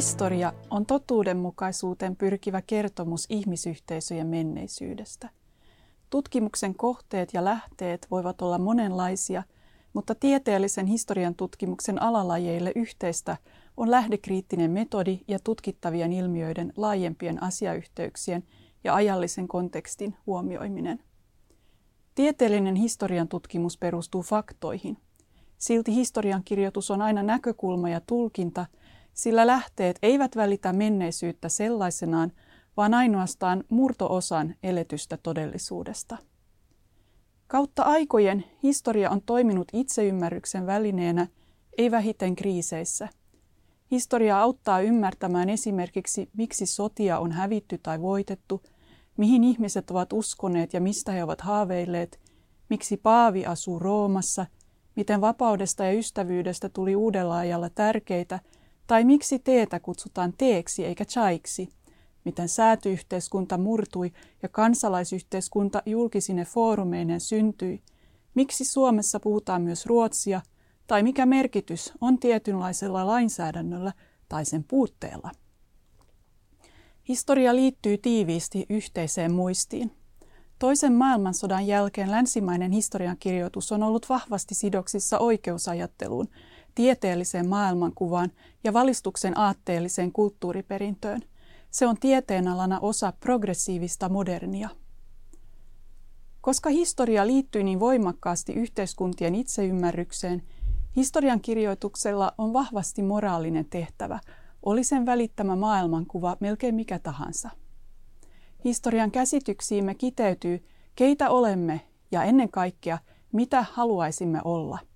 Historia on totuudenmukaisuuteen pyrkivä kertomus ihmisyhteisöjen menneisyydestä. Tutkimuksen kohteet ja lähteet voivat olla monenlaisia, mutta tieteellisen historian tutkimuksen alalajeille yhteistä on lähdekriittinen metodi ja tutkittavien ilmiöiden laajempien asiayhteyksien ja ajallisen kontekstin huomioiminen. Tieteellinen historian tutkimus perustuu faktoihin. Silti historian kirjoitus on aina näkökulma ja tulkinta – sillä lähteet eivät välitä menneisyyttä sellaisenaan, vaan ainoastaan murtoosan eletystä todellisuudesta. Kautta aikojen historia on toiminut itseymmärryksen välineenä, ei vähiten kriiseissä. Historia auttaa ymmärtämään esimerkiksi, miksi sotia on hävitty tai voitettu, mihin ihmiset ovat uskoneet ja mistä he ovat haaveilleet, miksi Paavi asuu Roomassa, miten vapaudesta ja ystävyydestä tuli uudella ajalla tärkeitä – tai miksi teetä kutsutaan teeksi eikä chaiksi? Miten säätyyhteiskunta murtui ja kansalaisyhteiskunta julkisine foorumeineen syntyi? Miksi Suomessa puhutaan myös ruotsia? Tai mikä merkitys on tietynlaisella lainsäädännöllä tai sen puutteella? Historia liittyy tiiviisti yhteiseen muistiin. Toisen maailmansodan jälkeen länsimainen historiankirjoitus on ollut vahvasti sidoksissa oikeusajatteluun – tieteelliseen maailmankuvaan ja valistuksen aatteelliseen kulttuuriperintöön. Se on tieteenalana osa progressiivista modernia. Koska historia liittyy niin voimakkaasti yhteiskuntien itseymmärrykseen, historian kirjoituksella on vahvasti moraalinen tehtävä, oli sen välittämä maailmankuva melkein mikä tahansa. Historian käsityksiimme kiteytyy, keitä olemme ja ennen kaikkea, mitä haluaisimme olla –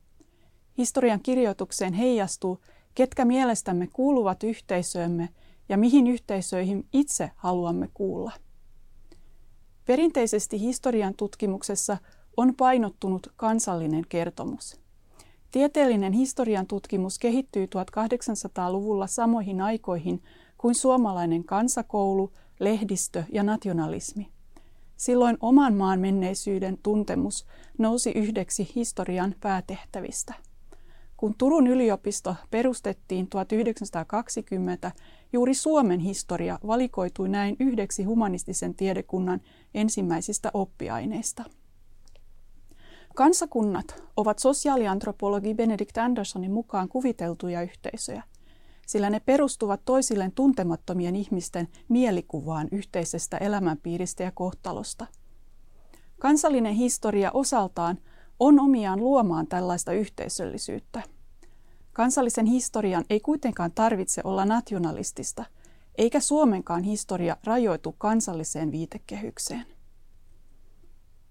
Historian kirjoitukseen heijastuu, ketkä mielestämme kuuluvat yhteisöömme ja mihin yhteisöihin itse haluamme kuulla. Perinteisesti historian tutkimuksessa on painottunut kansallinen kertomus. Tieteellinen historian tutkimus kehittyy 1800-luvulla samoihin aikoihin kuin suomalainen kansakoulu, lehdistö ja nationalismi. Silloin oman maan menneisyyden tuntemus nousi yhdeksi historian päätehtävistä. Kun Turun yliopisto perustettiin 1920, juuri Suomen historia valikoitui näin yhdeksi humanistisen tiedekunnan ensimmäisistä oppiaineista. Kansakunnat ovat sosiaaliantropologi Benedict Andersonin mukaan kuviteltuja yhteisöjä, sillä ne perustuvat toisilleen tuntemattomien ihmisten mielikuvaan yhteisestä elämänpiiristä ja kohtalosta. Kansallinen historia osaltaan on omiaan luomaan tällaista yhteisöllisyyttä – Kansallisen historian ei kuitenkaan tarvitse olla nationalistista, eikä Suomenkaan historia rajoitu kansalliseen viitekehykseen.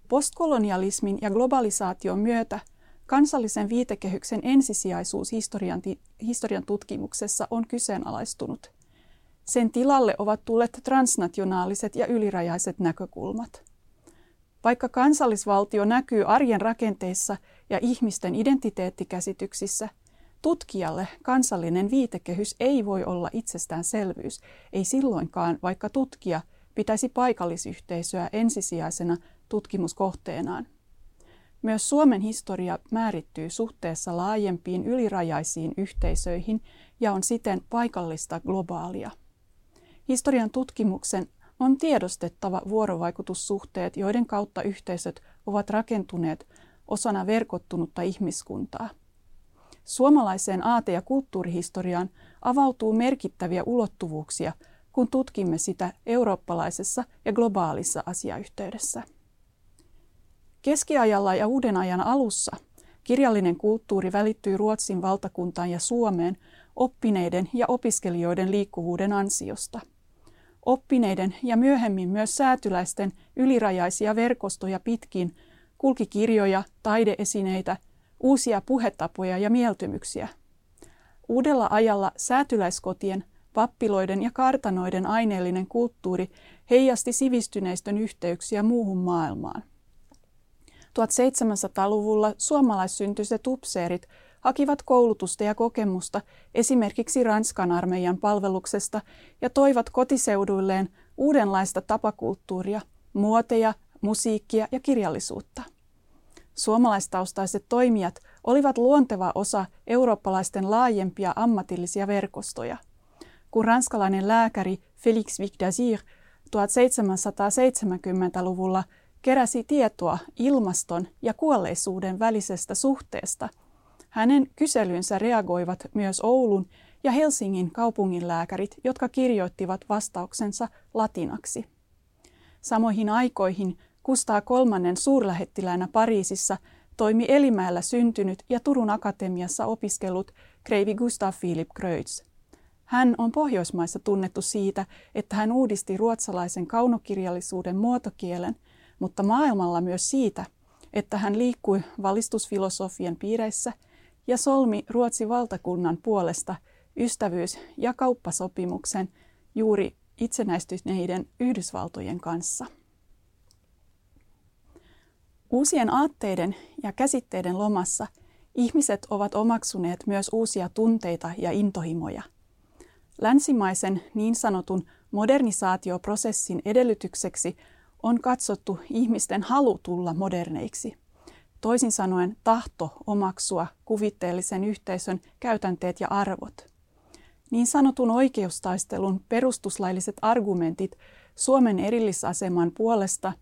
Postkolonialismin ja globalisaation myötä kansallisen viitekehyksen ensisijaisuus historian, historian tutkimuksessa on kyseenalaistunut. Sen tilalle ovat tulleet transnationaaliset ja ylirajaiset näkökulmat. Vaikka kansallisvaltio näkyy arjen rakenteissa ja ihmisten identiteettikäsityksissä – Tutkijalle kansallinen viitekehys ei voi olla itsestäänselvyys, ei silloinkaan, vaikka tutkija pitäisi paikallisyhteisöä ensisijaisena tutkimuskohteenaan. Myös Suomen historia määrittyy suhteessa laajempiin ylirajaisiin yhteisöihin ja on siten paikallista globaalia. Historian tutkimuksen on tiedostettava vuorovaikutussuhteet, joiden kautta yhteisöt ovat rakentuneet osana verkottunutta ihmiskuntaa – Suomalaiseen aate- ja kulttuurihistoriaan avautuu merkittäviä ulottuvuuksia, kun tutkimme sitä eurooppalaisessa ja globaalissa asiayhteydessä. Keskiajalla ja uuden ajan alussa kirjallinen kulttuuri välittyy Ruotsin valtakuntaan ja Suomeen oppineiden ja opiskelijoiden liikkuvuuden ansiosta. Oppineiden ja myöhemmin myös säätyläisten ylirajaisia verkostoja pitkin kulki kirjoja, taideesineitä – uusia puhetapoja ja mieltymyksiä. Uudella ajalla säätyläiskotien, pappiloiden ja kartanoiden aineellinen kulttuuri heijasti sivistyneistön yhteyksiä muuhun maailmaan. 1700-luvulla suomalaissyntyiset upseerit hakivat koulutusta ja kokemusta esimerkiksi Ranskan armeijan palveluksesta ja toivat kotiseuduilleen uudenlaista tapakulttuuria, muoteja, musiikkia ja kirjallisuutta. Suomalaistaustaiset toimijat olivat luonteva osa eurooppalaisten laajempia ammatillisia verkostoja. kun ranskalainen lääkäri Félix Vic d'Azir 1770-luvulla keräsi tietoa ilmaston ja kuolleisuuden välisestä suhteesta. Hänen kyselynsä reagoivat myös Oulun ja Helsingin kaupunginlääkärit, jotka kirjoittivat vastauksensa latinaksi. Samoihin aikoihin Kustaa kolmannen suurlähettiläänä Pariisissa toimi Elimäellä syntynyt ja Turun Akatemiassa opiskellut kreivi Gustav Philip Kreutz. Hän on Pohjoismaissa tunnettu siitä, että hän uudisti ruotsalaisen kaunokirjallisuuden muotokielen, mutta maailmalla myös siitä, että hän liikkui valistusfilosofian piireissä ja solmi Ruotsin valtakunnan puolesta ystävyys- ja kauppasopimuksen juuri itsenäistyneiden Yhdysvaltojen kanssa. Uusien aatteiden ja käsitteiden lomassa ihmiset ovat omaksuneet myös uusia tunteita ja intohimoja. Länsimaisen niin sanotun modernisaatioprosessin edellytykseksi on katsottu ihmisten halu tulla moderneiksi. Toisin sanoen tahto omaksua kuvitteellisen yhteisön käytänteet ja arvot. Niin sanotun oikeustaistelun perustuslailliset argumentit Suomen erillisaseman puolesta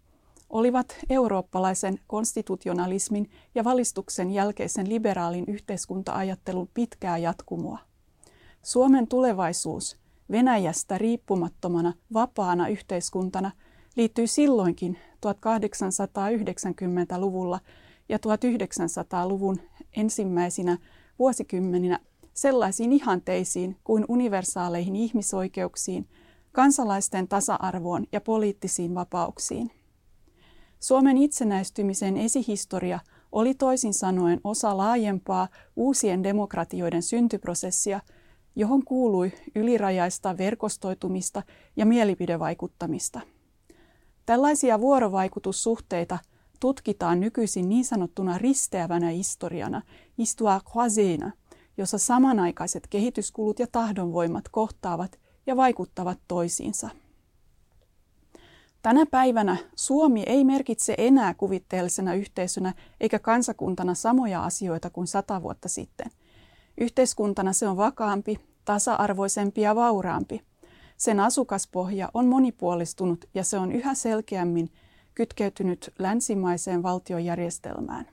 olivat eurooppalaisen konstitutionalismin ja valistuksen jälkeisen liberaalin yhteiskuntaajattelun pitkää jatkumoa. Suomen tulevaisuus Venäjästä riippumattomana vapaana yhteiskuntana liittyy silloinkin 1890-luvulla ja 1900-luvun ensimmäisinä vuosikymmeninä sellaisiin ihanteisiin kuin universaaleihin ihmisoikeuksiin, kansalaisten tasa-arvoon ja poliittisiin vapauksiin. Suomen itsenäistymisen esihistoria oli toisin sanoen osa laajempaa uusien demokratioiden syntyprosessia, johon kuului ylirajaista verkostoitumista ja mielipidevaikuttamista. Tällaisia vuorovaikutussuhteita tutkitaan nykyisin niin sanottuna risteävänä historiana, histoire croisena, jossa samanaikaiset kehityskulut ja tahdonvoimat kohtaavat ja vaikuttavat toisiinsa. Tänä päivänä Suomi ei merkitse enää kuvitteellisena yhteisönä eikä kansakuntana samoja asioita kuin sata vuotta sitten. Yhteiskuntana se on vakaampi, tasa-arvoisempi ja vauraampi. Sen asukaspohja on monipuolistunut ja se on yhä selkeämmin kytkeytynyt länsimaiseen valtiojärjestelmään.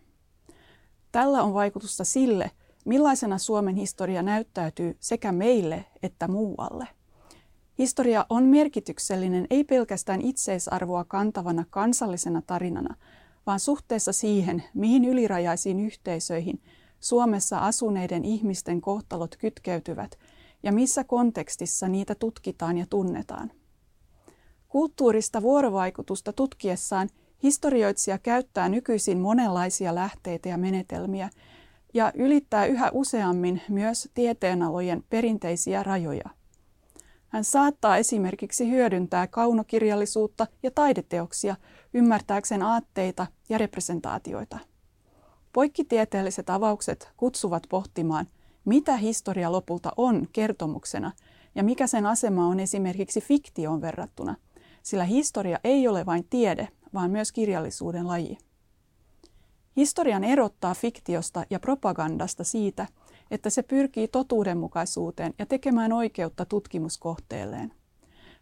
Tällä on vaikutusta sille, millaisena Suomen historia näyttäytyy sekä meille että muualle. Historia on merkityksellinen ei pelkästään itseisarvoa kantavana kansallisena tarinana, vaan suhteessa siihen, mihin ylirajaisiin yhteisöihin Suomessa asuneiden ihmisten kohtalot kytkeytyvät ja missä kontekstissa niitä tutkitaan ja tunnetaan. Kulttuurista vuorovaikutusta tutkiessaan historioitsija käyttää nykyisin monenlaisia lähteitä ja menetelmiä ja ylittää yhä useammin myös tieteenalojen perinteisiä rajoja. Hän saattaa esimerkiksi hyödyntää kaunokirjallisuutta ja taideteoksia ymmärtääkseen aatteita ja representaatioita. Poikkitieteelliset avaukset kutsuvat pohtimaan, mitä historia lopulta on kertomuksena ja mikä sen asema on esimerkiksi fiktioon verrattuna, sillä historia ei ole vain tiede, vaan myös kirjallisuuden laji. Historian erottaa fiktiosta ja propagandasta siitä, että se pyrkii totuudenmukaisuuteen ja tekemään oikeutta tutkimuskohteelleen.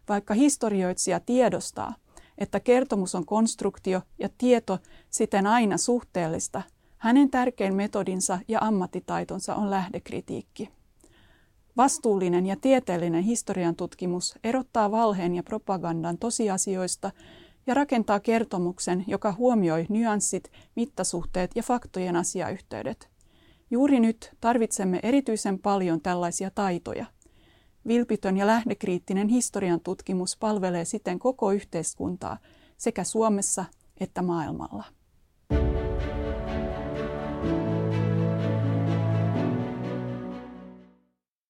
Vaikka historioitsija tiedostaa, että kertomus on konstruktio ja tieto siten aina suhteellista, hänen tärkein metodinsa ja ammattitaitonsa on lähdekritiikki. Vastuullinen ja tieteellinen historian tutkimus erottaa valheen ja propagandan tosiasioista ja rakentaa kertomuksen, joka huomioi nyanssit, mittasuhteet ja faktojen asiayhteydet – Juuri nyt tarvitsemme erityisen paljon tällaisia taitoja. Vilpitön ja lähdekriittinen historian tutkimus palvelee siten koko yhteiskuntaa sekä Suomessa että maailmalla.